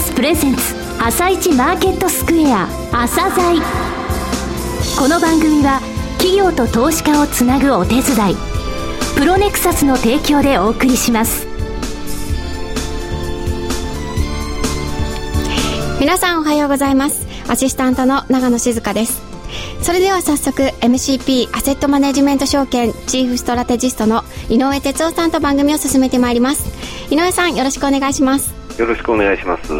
スプレゼンツ朝一マーケットスクエア朝鮮この番組は企業と投資家をつなぐお手伝いプロネクサスの提供でお送りします。皆さんおはようございます。アシスタントの長野静香です。それでは早速 MCP アセットマネジメント証券チーフストラテジストの井上哲夫さんと番組を進めてまいります。井上さんよろしくお願いします。よろしくお願いします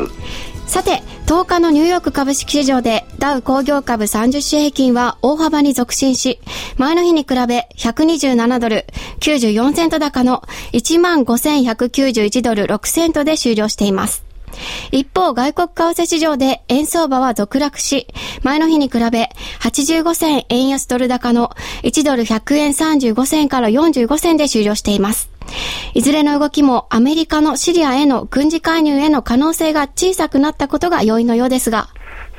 さて10日のニューヨーク株式市場でダウ工業株30種平均は大幅に続伸し、前の日に比べ127ドル94セント高の15,191ドル6セントで終了しています。一方、外国為替市場で円相場は続落し、前の日に比べ85銭円安ドル高の1ドル100円35銭から45銭で終了しています。いずれの動きもアメリカのシリアへの軍事介入への可能性が小さくなったことが要因のようですが。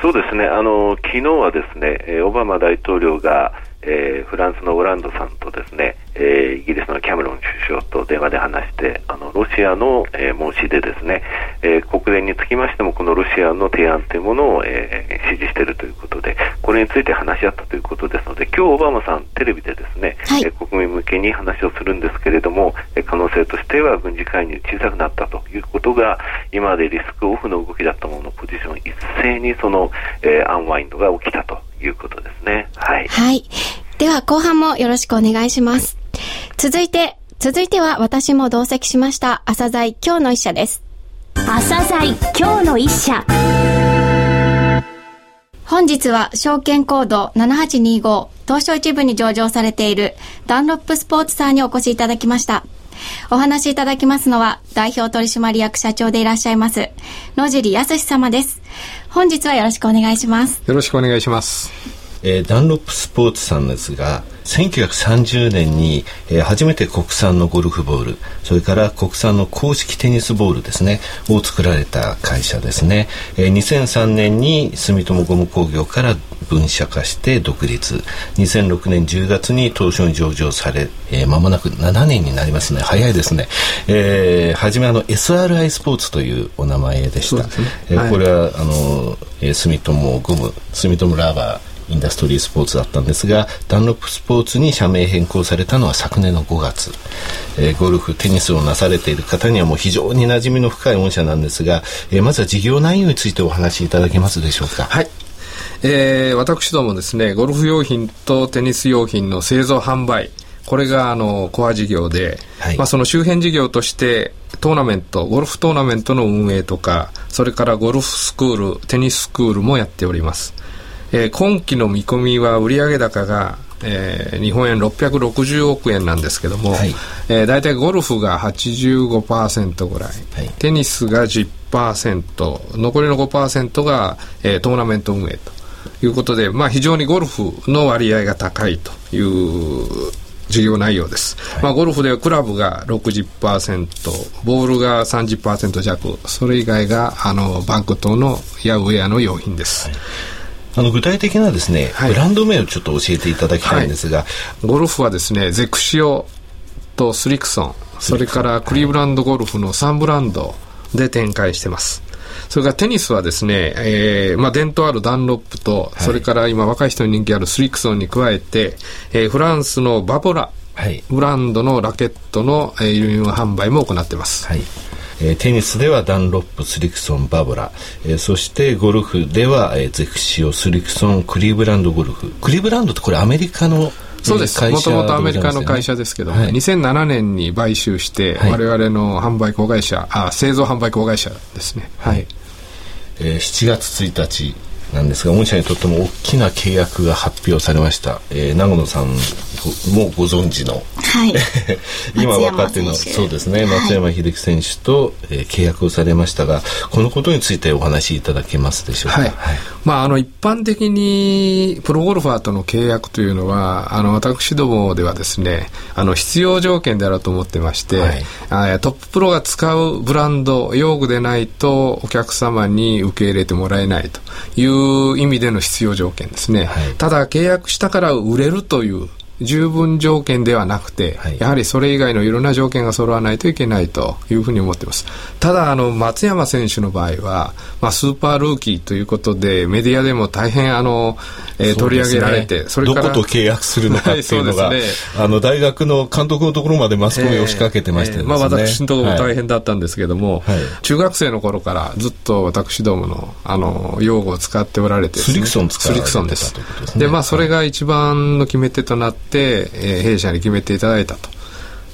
そうですね。あの、昨日はですね、オバマ大統領が、えー、フランスのオランドさんとですね、えー、イギリスのキャメロン首相と電話で話して、あのロシアの、えー、申し出ですね、えー、国連につきましても、このロシアの提案というものを、えー、支持しているということで、これについて話し合ったということですので、今日オバマさん、テレビでですね、はい、えー、国民向けに話をするんですけれども、えー、可能性としては軍事介入小さくなったということが、今までリスクオフの動きだったもののポジション一斉にその、えー、アンワインドが起きたということですね。はい。はいでは後半もよろしくお願いします。続いて、続いては私も同席しました朝鮮今日の一社です。朝鮮今日の一社。本日は証券コード7825東証一部に上場されているダンロップスポーツさんにお越しいただきました。お話しいただきますのは代表取締役社長でいらっしゃいます野尻康様です。本日はよろしくお願いします。よろしくお願いします。えー、ダンロップスポーツさんですが1930年に、えー、初めて国産のゴルフボールそれから国産の公式テニスボールですねを作られた会社ですね、えー、2003年に住友ゴム工業から分社化して独立。2006年10月に東証に上場され、えー、間もなく7年になりますね。早いですね、えー、初めあの SRI スポーツというお名前でした、ね。えー、これはあの、えー、住友ゴム住友ラバーインダストリースポーツだったんですがダンロップスポーツに社名変更されたのは昨年の5月、えー、ゴルフテニスをなされている方にはもう非常に馴染みの深い御社なんですが、えー、まずは事業内容についてお話しいただけますでしょうか。はい。えー、私どもですねゴルフ用品とテニス用品の製造販売これがあのコア事業で、はい、まあ、その周辺事業としてトーナメントゴルフトーナメントの運営とかそれからゴルフスクールテニススクールもやっておりますえー、今期の見込みは売上高が、えー、日本円660億円なんですけども、はい。えー、大体ゴルフが85%ぐらい、はい、テニスが10%残りの5%が、えー、トーナメント運営ということで、まあ、非常にゴルフの割合が高いという事業内容です、はい、まあ、ゴルフではクラブが60%ボールが30%弱それ以外があのバンク等のやウェアの用品です、はいあの具体的なですね、はい、ブランド名をちょっと教えていただきたいんですが、はい、ゴルフはですねゼクシオとスリクソン。それからクリーブランドゴルフの3ブランドで展開してます。それからテニスはですね、えー、まあ伝統あるダンロップと、はい、それから今若い人に人気あるスリクソンに加えて、えー、フランスのバボラ、はい、ブランドのラケットの、えー、輸入販売も行ってます。はいえー、テニスではダンロップ、スリクソン、バボラ、えー、そしてゴルフでは、えー、ゼクシオ、スリクソン、クリーブランドゴルフ。クリーブランドってこれアメリカのそうです。もともとアメリカの会社ですけども、はい、2007年に買収して、はい、我々の販売子会社、あ、製造販売子会社ですね。はい。えー、7月1日、なんですが御社にとっても大きな契約が発表されました、えー、長野さんもご存知の、はい、今若手のそうですね。松山英樹選手と、えー、契約をされましたがこのことについてお話しいただけますでしょうか、はい、はい、まあ、あの一般的にプロゴルファーとの契約というのはあの私どもではですねあの必要条件であると思ってまして、はい、トッププロが使うブランド用具でないとお客様に受け入れてもらえないという意味での必要条件ですね、はい、ただ契約したから売れるという十分条件ではなくて、はい、やはりそれ以外のいろんな条件が揃わないといけないというふうに思っています。ただ、あの、松山選手の場合は、まあ、スーパールーキーということで、メディアでも大変、あの、えー、取り上げられて、そ、ね,、れから。どこと契約するのかっていうのが、ね、あの、大学の監督のところまでマスコミを仕掛けてましたよね。えーえー、まあ、私のところも大変だったんですけども、はい、中学生の頃からずっと私どもの、あの、用語を使っておられて、ね、スリクソン使われてたということですね。で、まあ、それが一番の決め手となって、えー、弊社に決めていただいたと。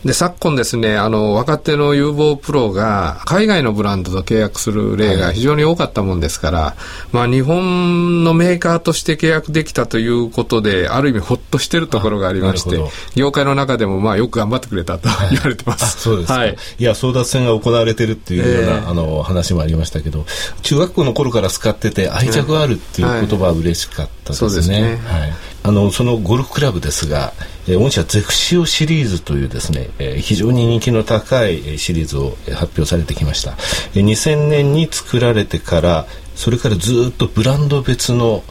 で、昨今ですね、あの、若手の有望プロが海外のブランドと契約する例が非常に多かったもんですから、はい、まあ、日本のメーカーとして契約できたということで、ある意味ほっとしてるところがありまして、業界の中でもまあよく頑張ってくれたと言われてます。そうですはい。いや、争奪戦が行われてるっていうような、えー、あの、話もありましたけど、中学校の頃から使ってて愛着があるっていう言葉は嬉しかったですね。はい、そうですね。はい。あの、そのゴルフクラブですが、えー、御社ゼクシオシリーズというですね、えー、非常に人気の高いシリーズを発表されてきました。えー、2000年に作られてから、それからずっとブランド別の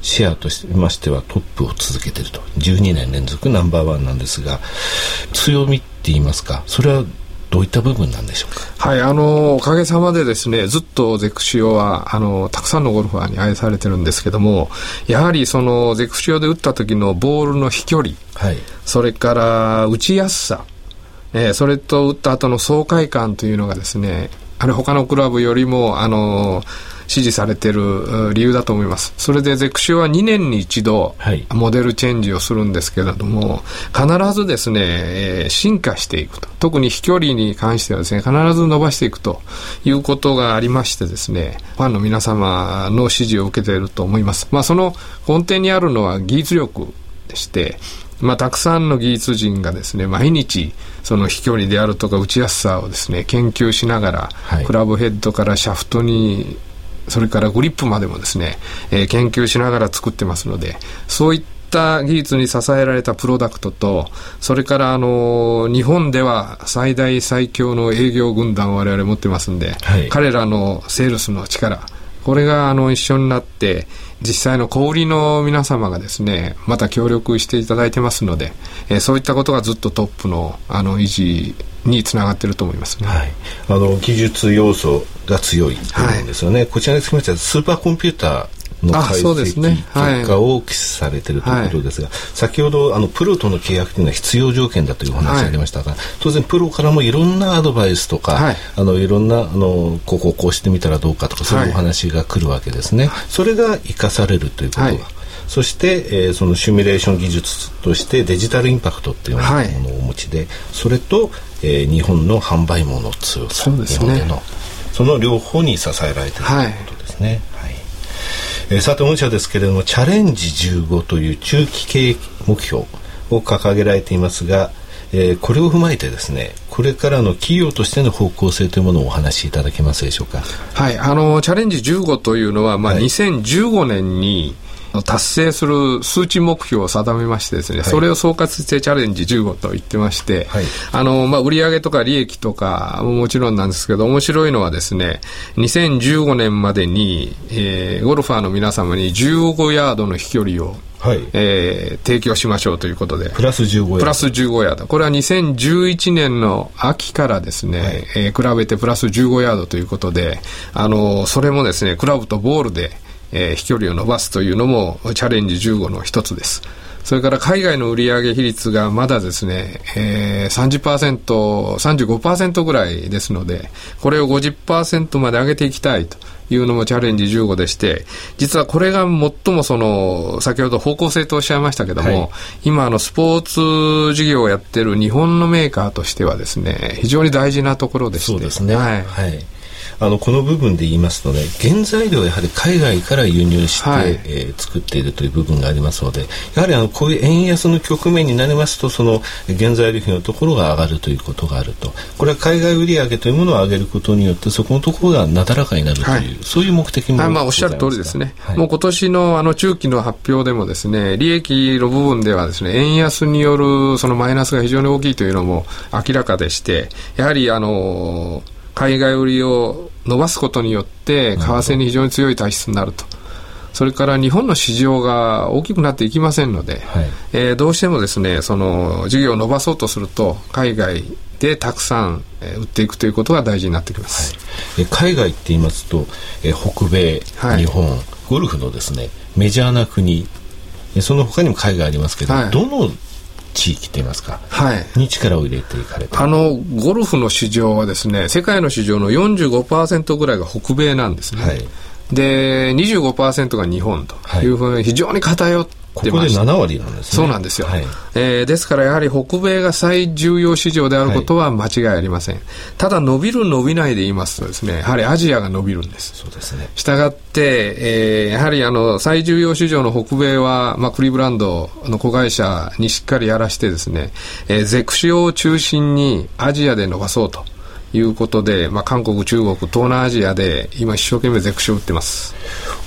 シェアとしましてはトップを続けていると12年連続ナンバーワンなんですが強みって言いますか？それはどういった部分なんでしょうか？はい、あのおかげさまでですね、ずっとゼクシオはあのたくさんのゴルファーに愛されてるんですけども、やはりそのゼクシオで打った時のボールの飛距離、はい、それから打ちやすさ、えー、それと打った後の爽快感というのがですね、あれ他のクラブよりもあの支持されている理由だと思います。それでゼクシオは2年に一度モデルチェンジをするんですけれども、必ずですね、えー、進化していくと。特に飛距離に関してはですね、必ず伸ばしていくということがありましてですね、ファンの皆様の支持を受けていると思います。まあその根底にあるのは技術力でして、まあ、たくさんの技術人がですね、毎日、その飛距離であるとか打ちやすさをですね、研究しながら、はい、クラブヘッドからシャフトにそれからグリップまでもですね、えー、研究しながら作ってますので、そういった技術に支えられたプロダクトと、それからあの日本では最大最強の営業軍団を我々持ってますんで、はい、彼らのセールスの力、これがあの一緒になって、実際の小売りの皆様がですね、また協力していただいてますので、えー、そういったことがずっとトップのあの維持につながっていると思いますね。はい、あの技術要素が強いと思うんですよね。はい、こちらにつきましてはスーパーコンピューターの解析結果を記されているということですが、はい、先ほどあのプロとの契約というのは必要条件だというお話がありましたが、はい、当然プロからもいろんなアドバイスとか、はい、あのいろんなあのここをこうしてみたらどうかとかそういうお話が来るわけですね。それが生かされるということ。は、そして、えー、そのシミュレーション技術としてデジタルインパクトっていうものをお持ちで、それと、えー、日本の販売網の強さ、そうですね、日本でのその両方に支えられているということですね。はい。えー、さて御社ですけれどもチャレンジ15という中期経営目標を掲げられていますが、えー、これを踏まえてですねこれからの企業としての方向性というものをお話しいただけますでしょうか？はい。あのチャレンジ15というのは、まあ、2015年に、達成する数値目標を定めましてですね、はい、それを総括してチャレンジ15と言ってまして、はい、あの、まあ、売上とか利益とかももちろんなんですけど、面白いのはですね、2015年までに、えー、ゴルファーの皆様に15ヤードの飛距離をはい、えー、提供しましょうということで。プラス15ヤード。プラス15ヤード。これは2011年の秋からですね、はい、えー、比べてプラス15ヤードということで、あの、それもですね、クラブとボールで、えー、飛距離を伸ばすというのもチャレンジ15の一つです。それから海外の売上比率がまだですね、えー、30%、35%ぐらいですので、これを50%まで上げていきたいというのもチャレンジ15でして、実はこれが最もその、先ほど方向性とおっしゃいましたけども、はい、今あのスポーツ事業をやってる日本のメーカーとしてはですね、非常に大事なところでして。そうですね。はい。はいあのこの部分で言いますとね原材料はやはり海外から輸入して、はい、えー、作っているという部分がありますのでやはりあのこういう円安の局面になりますとその原材料費のところが上がるということがあると。これは海外売上というものを上げることによってそこのところがなだらかになるという、はい、そういう目的もまあ、おっしゃる通りですね、はい、もう今年のあの中期の発表でもですね利益の部分ではですね円安によるそのマイナスが非常に大きいというのも明らかでしてやはりあの海外売りを伸ばすことによって為替に非常に強い体質になると。それから日本の市場が大きくなっていきませんので、はい、えー、どうしてもですねその事業を伸ばそうとすると海外でたくさん、えー、売っていくということが大事になってきます、はい、海外って言いますと、えー、北米、はい、日本ゴルフのですねメジャーな国その他にも海外ありますけど、はい、どの地域といいますか、はい、に力を入れていかれて。あのゴルフの市場はですね世界の市場の45%ぐらいが北米なんですね、はい、で25%が日本というふうに非常に偏ってここで7割なんですね。そうなんですよ。はい、えー、ですからやはり北米が最重要市場であることは間違いありません。はい、ただ伸びる伸びないで言いますとですね、やはりアジアが伸びるんです。そうですね。したがって、えー、やはりあの最重要市場の北米は、まあ、クリーブランドの子会社にしっかりやらしてですね、えー、ゼクシオを中心にアジアで伸ばそうと。いうことで、まあ、韓国、中国、東南アジアで今一生懸命ゼクション打ってます。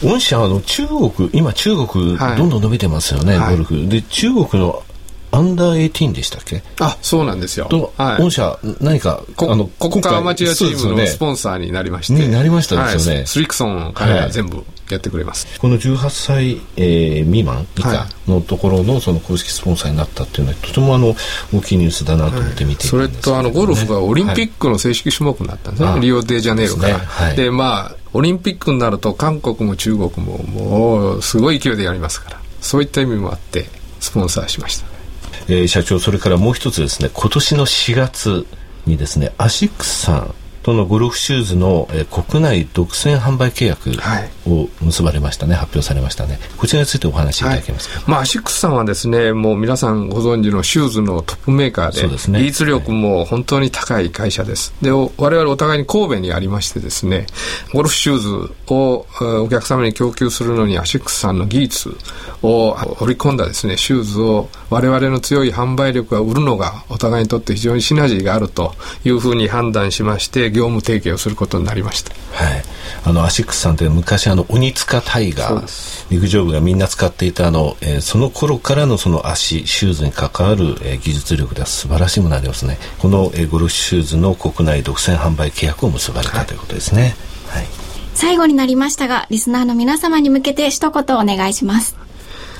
御社、あの、中国、今中国、どんどん伸びてますよね、はい、ゴルフ。で、中国のアンダー18でしたっけ？あそうなんですよ。と、はい、御社、何か、あの、国家アマチュアチームのスポンサーになりまして。ね、なりましたですよね。はい、スリクソン、彼が全部やってくれます。はい、この18歳、えー、未満以下のところのその公式スポンサーになったっていうのは、とてもあの、大きいニュースだなと思って見てい、ね、それと、あの、ゴルフがオリンピックの正式種目になったんですね。リオデジャネイロから。で、ね、まあ、オリンピックになると韓国も中国ももうすごい勢いでやりますから、そういった意味もあって、スポンサーしました。えー、社長それからもう一つですね今年の4月にですねアシックスさんとのゴルフシューズの、えー、国内独占販売契約を結ばれましたね、はい、発表されましたね。こちらについてお話しいただけますか、はい、まあ、アシックスさんはですねもう皆さんご存知のシューズのトップメーカーでそうです、ね、技術力も本当に高い会社です、で我々お互いに神戸にありましてですねゴルフシューズをお客様に供給するのにアシックスさんの技術を織り込んだですねシューズを我々の強い販売力が売るのがお互いにとって非常にシナジーがあるというふうに判断しまして業務提携をすることになりました。はい。あのアシックスさんって昔あのオニツカタイガー陸上部がみんな使っていたあの、えー、その頃からのその足シューズに関わる、えー、技術力では素晴らしいものありますね。この、えー、ゴルフシューズの国内独占販売契約を結ばれた、はい、ということですね。はい。最後になりましたが、リスナーの皆様に向けて一言お願いします。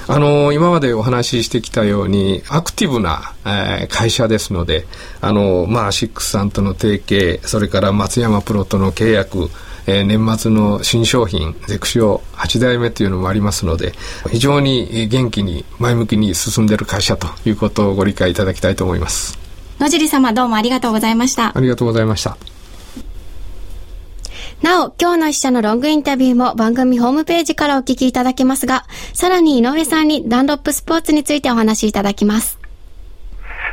あの、今までお話ししてきたように、アクティブな、えー、会社ですので、あの、まあ、アシックスさんとの提携、それから松山プロとの契約、えー、年末の新商品、ゼクシオ8代目というのもありますので、非常に元気に前向きに進んでいる会社ということをご理解いただきたいと思います。野尻様どうもありがとうございました。ありがとうございました。なお、今日の一社のロングインタビューも番組ホームページからお聞きいただけますが、さらに井上さんにダンロップスポーツについてお話しいただきます。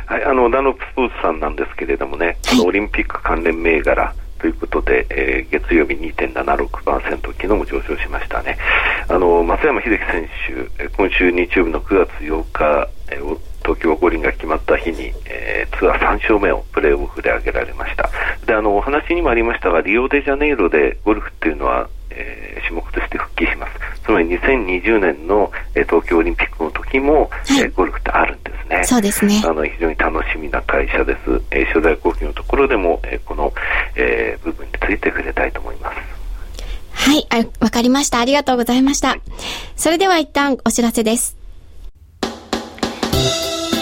はい、あの、ダンロップスポーツさんなんですけれどもね、はい、オリンピック関連銘柄、ということで、えー、月曜日2.76%、昨日も上昇しましたね。あの、松山英樹選手、今週日曜日の9月8日、えー、東京五輪が決まった日に、えー、ツアー3勝目をプレーオフで挙げられました。で、あの、お話にもありましたが、リオデジャネイロでゴルフっていうのは、えー、種目として復帰します。つまり2020年の、えー、東京オリンピックの時も、はい、えー、ゴルフってあるんですね。そうですね。あの、非常に楽しみな会社です。えー、初代後期のところでも、えー、この、えー、部分について触れたいと思います。はい、わかりました。ありがとうございました。それでは一旦お知らせです。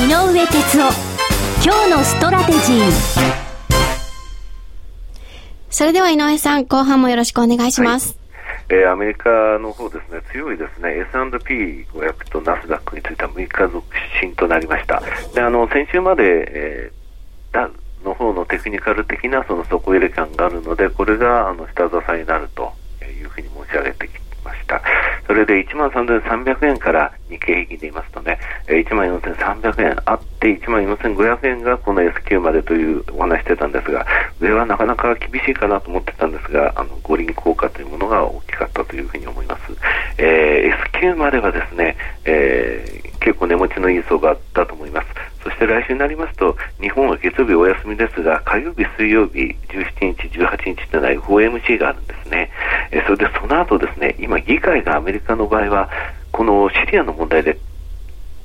井上哲夫。今日のストラテジー。それでは井上さん後半もよろしくお願いします、はい、えー、アメリカの方ですね強いですね S&P500 とナスダックについては6日続伸となりました。であの先週まで、えー、ダウの方のテクニカル的なその底入れ感があるのでこれがあの下支えになるというふうに申し上げてきました。それで1万3300円から日経平均で言いますとね、1万4300円あって1万4500円がこの S q までというお話してたんですが、上はなかなか厳しいかなと思ってたんですが、あの五輪効果というものが大きかったというふうに思います。えー、S q まではですね、えー、結構値持ちのいい相場だと思います。そして来週になりますと、日本は月曜日お休みですが、火曜日、水曜日、17日、18日というのは FOMC があるんですね。えそれでその後ですね、今議会がアメリカの場合は、このシリアの問題で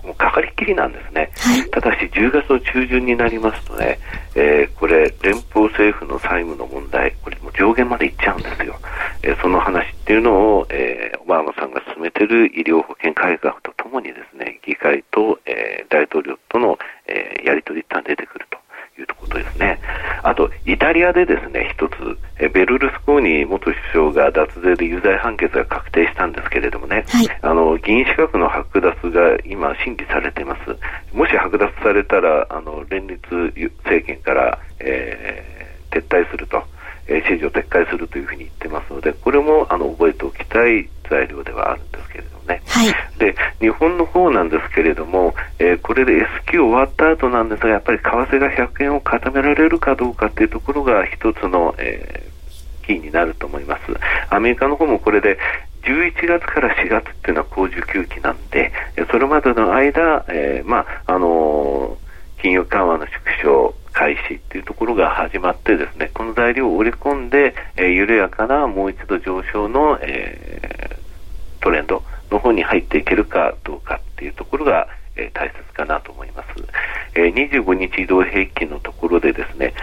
もうかかりきりなんですね、はい、ただし10月の中旬になりますとね、えー、これ、連邦政府の債務の問題、これも上限までいっちゃうんですよ、えー、その話っていうのを、えー、オバマさんが進めている医療保険改革とともにですね議会と、えー、大統領との、えー、やり取り一旦出てくると。いうことですね。あと、イタリアでですね、一つ、えベルルスコーニ元首相が脱税で有罪判決が確定したんですけれどもね、はい、あの、議員資格の剥奪が今審議されています。もし剥奪されたら、あの、連立政権から、えー、撤退すると。えー、指示を撤回するというふうに言ってますので、これもあの覚えておきたい材料ではあるんですけれどもね。はい、で、日本の方なんですけれども、えー、これで S q 終わった後なんですが、やっぱり為替が100円を固められるかどうかっていうところが一つの、えー、キーになると思います。アメリカの方もこれで11月から4月っていうのは高需給期なんで、それまでの間、えー、まあ、あのー、金融緩和の縮小、開始っていうところが始まってですね、この材料を織り込んで、えー、緩やかなもう一度上昇の、えー、トレンドの方に入っていけるかどうかっていうところが、えー、大切かなと思います。えー、25日移動平均のところでですね、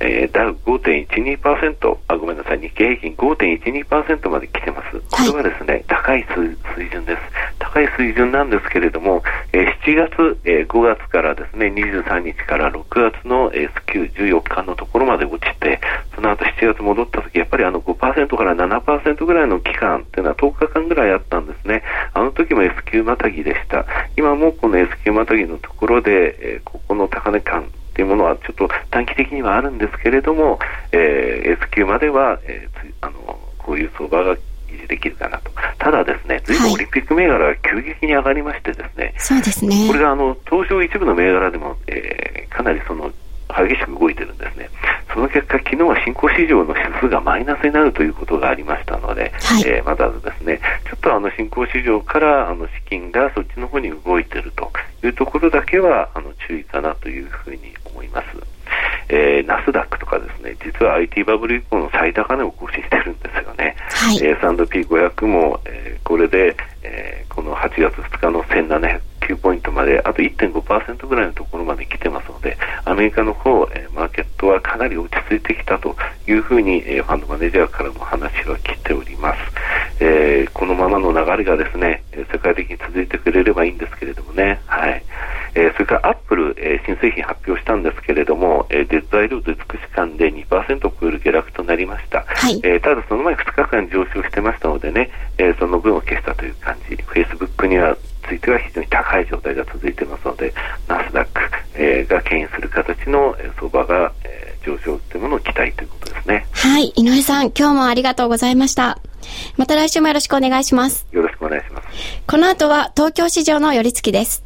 えー、ダウ5.12%、あ、ごめんなさい、日経平均5.12%まで来てます。これはですね、はい、高い水準です。高い水準なんですけれども、えー、7月、えー、5月からですね、23日から6月の、えー、スキュー14日のところまで落ちて、その後7月戻った時、やっぱりあの5%から7%ぐらいの期間っていうのは10日間ぐらいあったんですね。あの時も S q またぎでした。今もこの S q またぎのところで、えー、ここの高値感、っていうものはちょっと短期的にはあるんですけれども、えー、S q までは、えー、あのこういう相場が維持できるかなと。ただですね、ずいぶんオリンピック銘柄が急激に上がりましてですね、そうですね。これがあの東証一部の銘柄でも、えー、かなりその激しく動いてるんですね。その結果、昨日は新興市場の指数がマイナスになるということがありましたので、はい、えー、まだですね、ちょっとあの新興市場からあの資金がそっちの方に動いているというところだけはあの注意かなというふうに思います。えー、ナスダックとかですね、実は IT バブル以降の最高値を更新してるんですよね。はい、えー、S&P500 も、えー、これで、えー、この8月2日の1709ポイントまで、あと1.5%ぐらいのところまで来てますので、アメリカの方、えー、マーケットはかなり落ち着いてきたというふうに、えー、ファンドマネージャーからも話は来ております。えー、このままの流れがですね、世界的に続いてくれればいいんですけれどもね、はい。えー、それからアップル、えー、新製品発表したんですけれども、えー、デ材料と美し感で2%を超える下落となりました、はい、えー、ただその前2日間上昇してましたのでね、えー、その分を消したという感じ、フェイスブックにはついては非常に高い状態が続いてますので、ナスダック、えー、が牽引する形の相場が、えー、上昇というものを期待ということですね。はい、井上さん、今日もありがとうございました。また来週もよろしくお願いします。よろしくお願いします。この後は東京市場の寄り付きです。